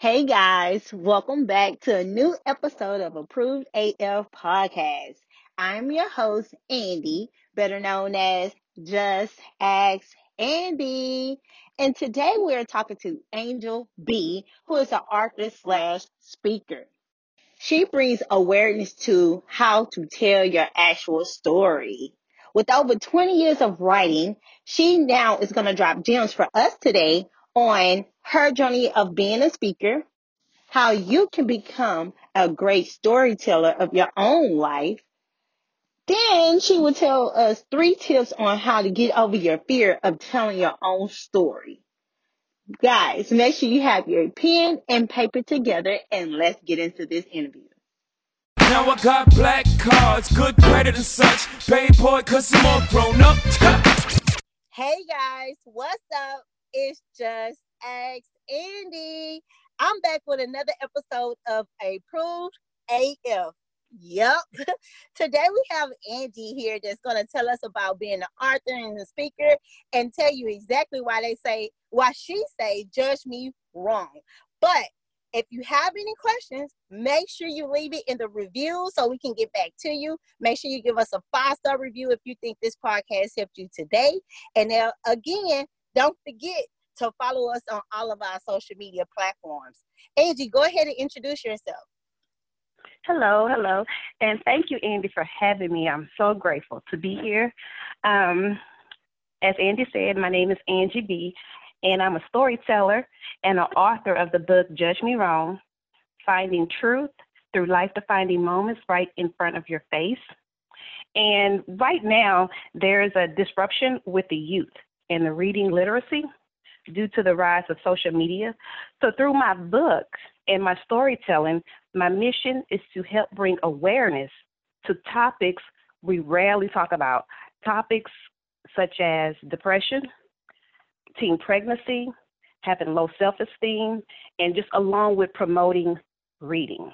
Hey guys, welcome back to a new episode of Approved AF Podcast. I'm your host, Andy, better known as Just Ask Andy. And today we're talking to Angie B, who is an author slash speaker. She brings awareness to how to tell your actual story. With over 20 years of writing, she now is going to drop gems for us today on her journey of being a speaker, how you can become a great storyteller of your own life. Then she will tell us three tips on how to get over your fear of telling your own story. Guys, make sure you have your pen and paper together and let's get into this interview. Now I got black cards, good credit and such. Paid boy, cause I'm all grown up. Hey guys, what's up? It's just Ask Angie. I'm back with another episode of Approved AF. Yep. Today we have Andy here that's going to tell us about being an author and a speaker and tell you exactly why they say, why she say, judge me wrong. But if you have any questions, make sure you leave it in the review so we can get back to you. Make sure you give us a five star review if you think this podcast helped you today. And now, again, don't forget to follow us on all of our social media platforms. Angie, go ahead and introduce yourself. Hello, hello, and thank you, Andy, for having me. I'm so grateful to be here. Um, as Andy said, my name is Angie B, and I'm a storyteller and an author of the book Judge Me Wrong Finding Truth Through Life Defining Moments Right in Front of Your Face. And right now, there is a disruption with the youth and the reading literacy due to the rise of social media. So, through my book and my storytelling, my mission is to help bring awareness to topics we rarely talk about. Topics such as depression, teen pregnancy, having low self esteem, and just along with promoting reading.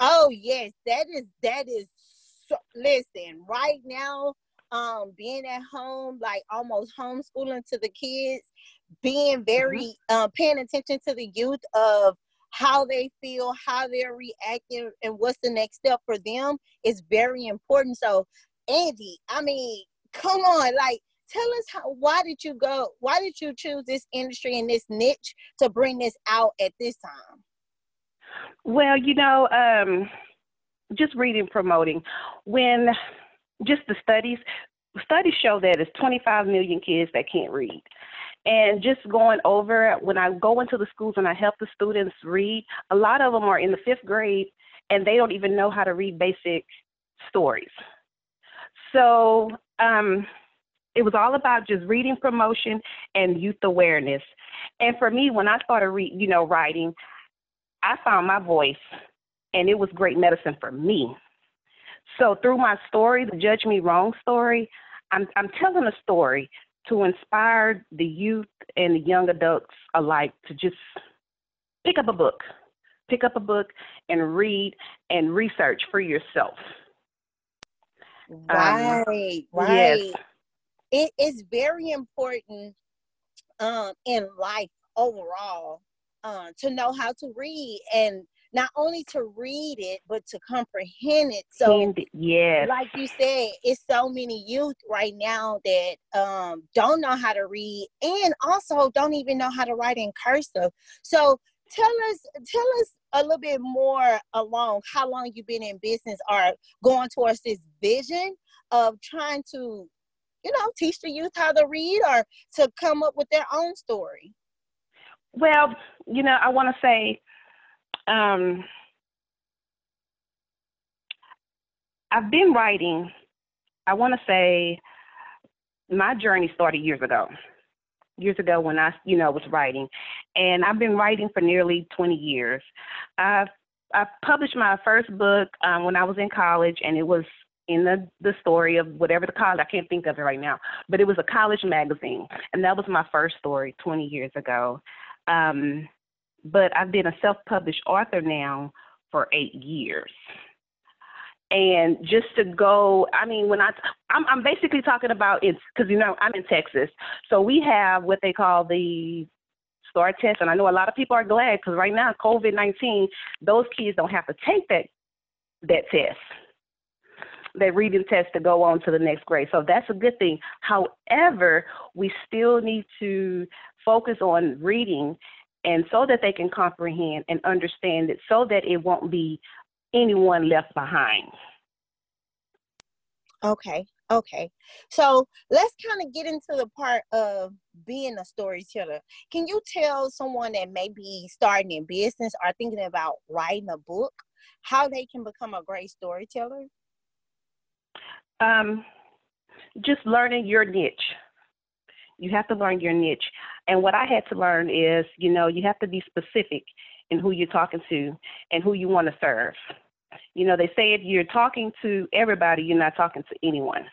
Oh yes, that is that is so, listen, right now um being at home like almost homeschooling to the kids, being very mm-hmm. um paying attention to the youth of how they feel, how they're reacting, and what's the next step for them is very important. So Andy, I mean, come on, like tell us how why did you go why did you choose this industry and this niche to bring this out at this time? Well, you know, um just reading promoting. When just the studies studies show that it's 25 million kids that can't read. And just going over when i go into the schools and i help the students read a lot of them are in the fifth grade and they don't even know how to read basic stories. So um, it was all about just reading promotion and youth awareness. And for me, when I started read, you know, writing, I found my voice, and it was great medicine for me. So through my story, the Judge Me Wrong story, I'm I'm telling a story to inspire the youth and the young adults alike to just pick up a book, pick up a book and read and research for yourself. Right, um, right. Yes. It is very important um, in life overall uh, to know how to read and not only to read it but to comprehend it. So yeah like you said it's so many youth right now that um, don't know how to read and also don't even know how to write in cursive. So tell us tell us a little bit more along how long you've been in business or going towards this vision of trying to you know teach the youth how to read or to come up with their own story. Well you know i want to say um, i've been writing i want to say my journey started years ago years ago when I, you know, was writing. And I've been writing for nearly 20 years. I've I published my first book um, when I was in college, and it was in the the story of whatever the college. I can't think of it right now, but it was a college magazine, and that was my first story 20 years ago. Um, but I've been a self-published author now for eight years, and just to go i mean when i i'm, I'm basically talking about it's because you know i'm in texas. So we have what they call the STAR test and i know a lot of people are glad because right now covid-19 those kids don't have to take that that test. That reading test to go on to the next grade. So that's a good thing. However we still need to focus on reading and so that they can comprehend and understand it so that it won't be anyone left behind. Okay, okay. So let's kind of get into the part of being a storyteller. Can you tell someone that may be starting in business or thinking about writing a book how they can become a great storyteller? Um, just learning your niche. You have to learn your niche. And what I had to learn is, you know, you have to be specific in who you're talking to and who you want to serve. You know, they say if you're talking to everybody, you're not talking to anyone.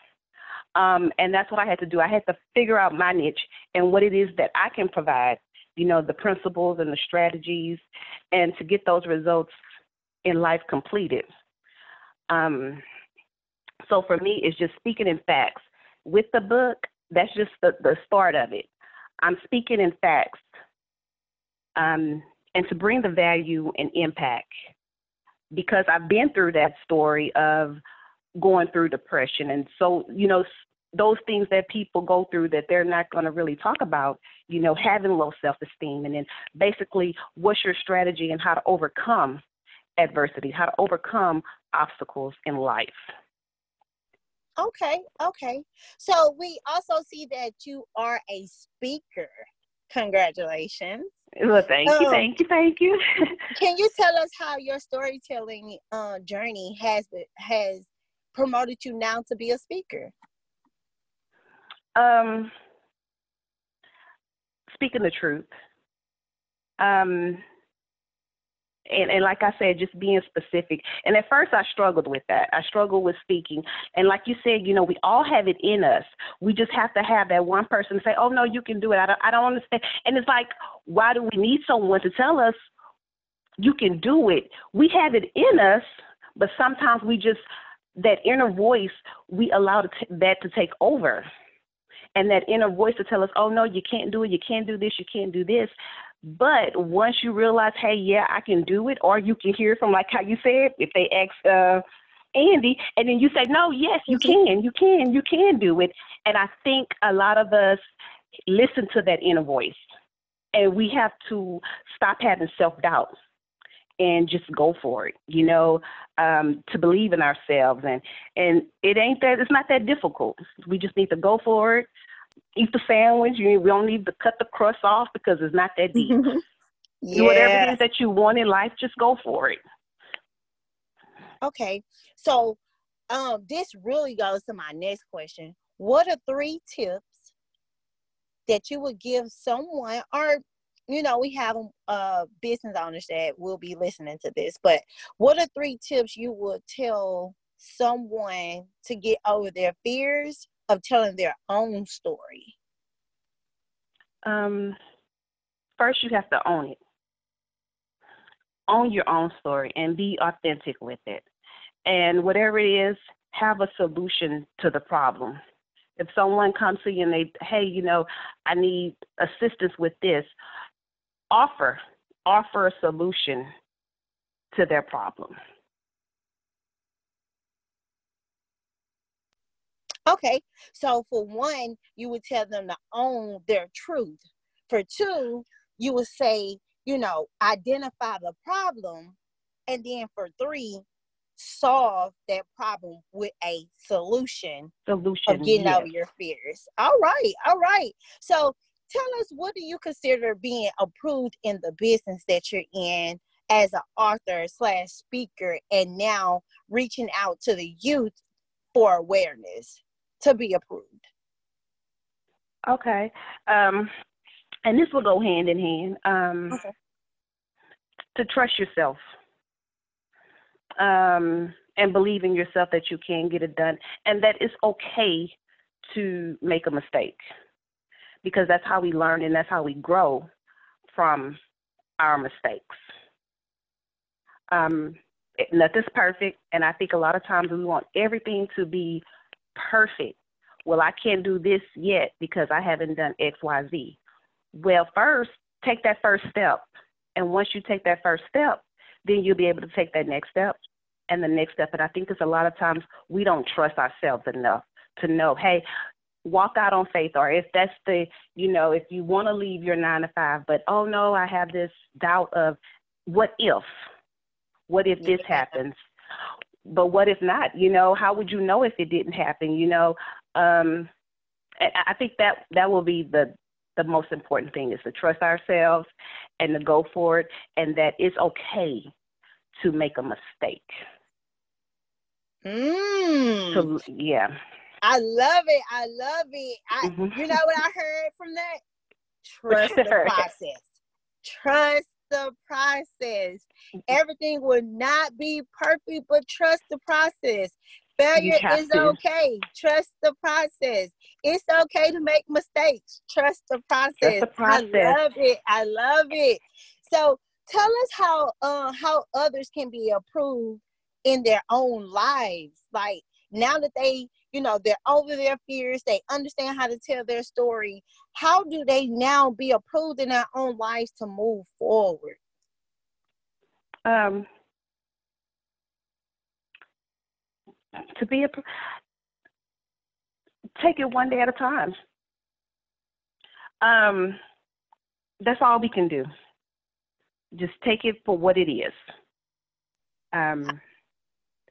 Um, and that's what I had to do. I had to figure out my niche and what it is that I can provide, you know, the principles and the strategies, and to get those results in life completed. Um, so for me, it's just speaking in facts. With the book, that's just the, the start of it. I'm speaking in facts um, and to bring the value and impact because I've been through that story of going through depression. And so, you know, those things that people go through that they're not going to really talk about, you know, having low self esteem, and then basically what's your strategy and how to overcome adversity, how to overcome obstacles in life. Okay, okay. So we also see that you are a speaker. Congratulations. Well, thank um, you, thank you, thank you. can you tell us how your storytelling uh, journey has has promoted you now to be a speaker? Um, speaking the truth. Um, and, and like I said, just being specific. And at first, I struggled with that. I struggled with speaking. And like you said, you know, we all have it in us. We just have to have that one person say, "Oh no, you can do it." I don't, I don't understand. And it's like, why do we need someone to tell us you can do it? We have it in us, but sometimes we just that inner voice we allow that to take over and that inner voice to tell us, oh no, you can't do it, you can't do this, you can't do this. But once you realize, hey, yeah, I can do it, or you can hear from like how you said, if they ask uh, Andy, and then you say, no, yes, you mm-hmm. can, you can, you can do it. And I think a lot of us listen to that inner voice, and we have to stop having self doubt and just go for it you know um to believe in ourselves and and it ain't that it's not that difficult we just need to go for it eat the sandwich. You, we don't need to cut the crust off because it's not that deep. yeah. Do whatever it is that you want in life, just go for it. Okay. So um this really goes to my next question. What are three tips that you would give someone or you know, we have uh business owners that will be listening to this, but what are three tips you would tell someone to get over their fears of telling their own story? Um, first, you have to own it. Own your own story and be authentic with it. And whatever it is, have a solution to the problem. If someone comes to you and they, hey, you know, I need assistance with this, offer, offer a solution to their problem. Okay, so for one, you would tell them to own their truth. For two, you would say, you know, identify the problem. And then for three, solve that problem with a solution, solution of getting yes. over your fears. All right, all right. So tell us what do you consider being approved in the business that you're in as an author slash speaker and now reaching out to the youth for awareness? To be approved. Okay. Um, and this will go hand in hand. Um, okay. To trust yourself um, and believe in yourself that you can get it done and that it's okay to make a mistake because that's how we learn and that's how we grow from our mistakes. Um, nothing's perfect, and I think a lot of times we want everything to be perfect. Well, I can't do this yet because I haven't done X, Y, Z. Well, first, take that first step. And once you take that first step, then you'll be able to take that next step and the next step. And I think there's a lot of times we don't trust ourselves enough to know, hey, walk out on faith. Or if that's the, you know, if you want to leave your nine to five, but oh no, I have this doubt of what if? What if this happens? But what if not? You know, how would you know if it didn't happen? You know, um, I think that that will be the the most important thing is to trust ourselves and to go for it, and that it's okay to make a mistake. Mm. So yeah. I love it. I love it. I, Mm-hmm. you know what I heard from that? Trust the process. Trust the process. Everything will not be perfect, but trust the process. Failure is to. okay. Trust the process. It's okay to make mistakes. Trust the process. the process. I love it. I love it. So tell us how uh how others can be approved in their own lives. Like now that they, you know, they're over their fears, they understand how to tell their story. How do they now be approved in their own lives to move forward? Um, to be a take it one day at a time. Um, that's all we can do. Just take it for what it is. Um,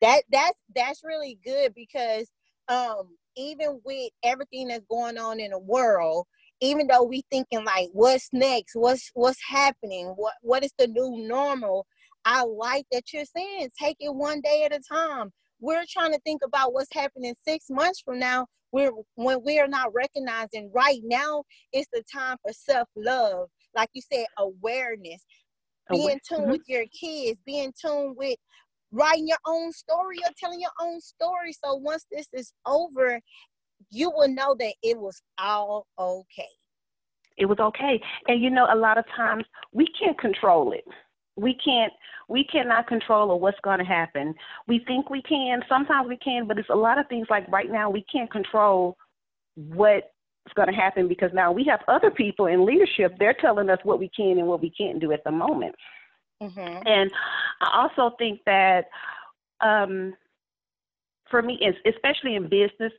that that's that's really good because um even with everything that's going on in the world even though we thinking like what's next? What's what's happening? What what is the new normal? I like that you're saying take it one day at a time. We're trying to think about what's happening six months from now. We're when we are not recognizing right now it's the time for self-love. Like you said awareness. Be in tune Mhm. with your kids. Be in tune with writing your own story or telling your own story. So once this is over, you will know that it was all okay. it was okay. And you know, a lot of times we can't control it. We can't we cannot control what's going to happen. We think we can, sometimes we can, but it's a lot of things like right now we can't control what's going to happen because now we have other people in leadership, they're telling us what we can and what we can't do at the moment. Mm-hmm. And I also think that um, for me, especially in business,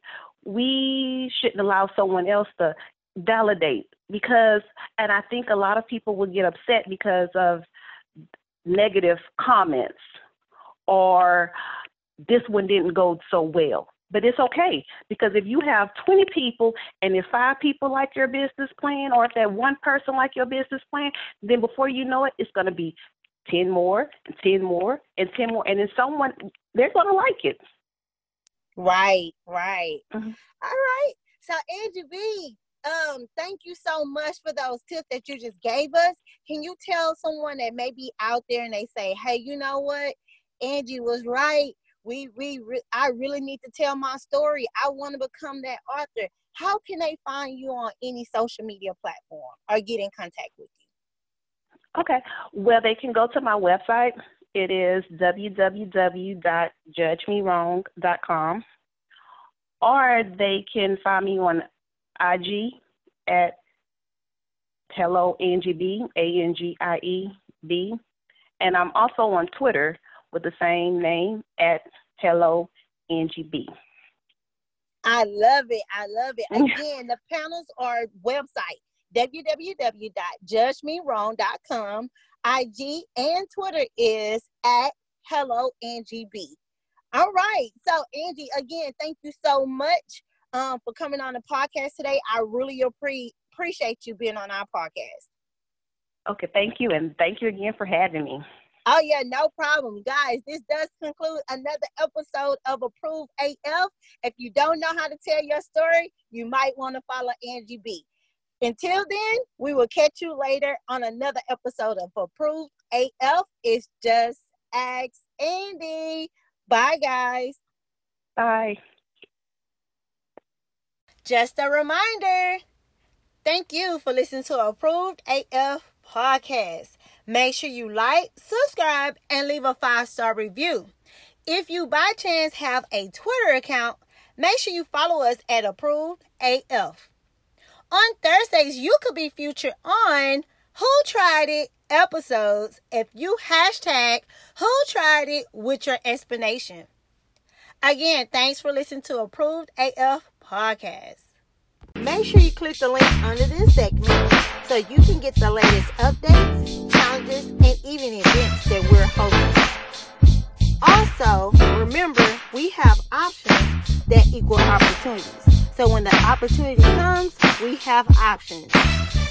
we shouldn't allow someone else to validate because, and I think a lot of people will get upset because of negative comments or this one didn't go so well. But it's okay because if you have 20 people and if five people like your business plan or if that one person like your business plan, then before you know it, it's going to be 10 more 10 more and 10 more. And then someone, they're going to like it. Right, right. Mhm. All right. So Angie B, um, thank you so much for those tips that you just gave us. Can you tell someone that may be out there and they say, "Hey, you know what? Angie was right. We, we, re- I really need to tell my story. I want to become that author." How can they find you on any social media platform or get in contact with you? Okay. Well, they can go to my website. It is www.judgemewrong.com. Or they can find me on IG at Hello Angie B, A N G I E B. And I'm also on Twitter with the same name at Hello Angie B. I love it. I love it. Again, the panels are website www.judgemewrong.com. IG and Twitter is at Hello Angie B. All right. So Angie, again, thank you so much um, for coming on the podcast today. I really appre- appreciate you being on our podcast. Okay, thank you. And thank you again for having me. Oh yeah, no problem. Guys, this does conclude another episode of Approved AF. If you don't know how to tell your story, you might want to follow Angie B. Until then, we will catch you later on another episode of Approved AF. It's just Ask Andy. Bye guys. Bye. Just a reminder. Thank you for listening to Approved AF podcast. Make sure you like, subscribe, and leave a five star review. If you by chance have a Twitter account, make sure you follow us at Approved AF. On Thursdays, you could be featured on Who Tried It episodes if you hashtag Who Tried It with your explanation. Again, thanks for listening to Approved AF Podcast. Make sure you click the link under this segment so you can get the latest updates, challenges, and even events that we're hosting. Also, remember we have options that equal opportunities. So when the opportunity comes, we have options.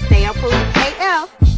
Stay approved AF